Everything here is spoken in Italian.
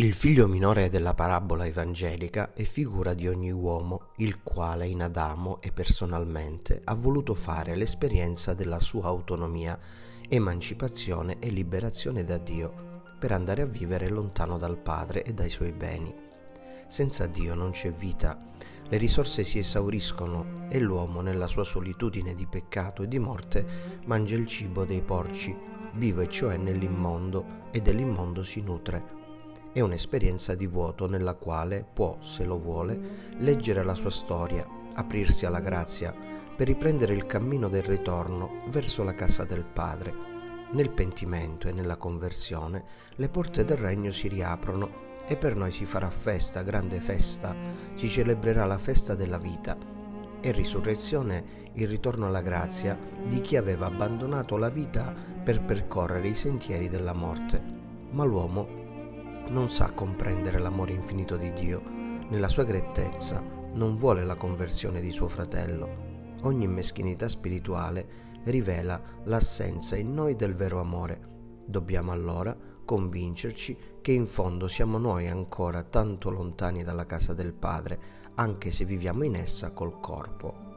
Il figlio minore della parabola evangelica è figura di ogni uomo il quale in Adamo e personalmente ha voluto fare l'esperienza della sua autonomia, emancipazione e liberazione da Dio per andare a vivere lontano dal Padre e dai suoi beni. Senza Dio non c'è vita, le risorse si esauriscono e l'uomo nella sua solitudine di peccato e di morte mangia il cibo dei porci, vive cioè nell'immondo e dell'immondo si nutre è un'esperienza di vuoto nella quale può, se lo vuole, leggere la sua storia, aprirsi alla grazia, per riprendere il cammino del ritorno verso la casa del Padre. Nel pentimento e nella conversione le porte del regno si riaprono e per noi si farà festa, grande festa, si celebrerà la festa della vita e risurrezione il ritorno alla grazia di chi aveva abbandonato la vita per percorrere i sentieri della morte. Ma l'uomo non sa comprendere l'amore infinito di Dio, nella sua grettezza non vuole la conversione di suo fratello. Ogni meschinità spirituale rivela l'assenza in noi del vero amore. Dobbiamo allora convincerci che in fondo siamo noi ancora tanto lontani dalla casa del Padre, anche se viviamo in essa col corpo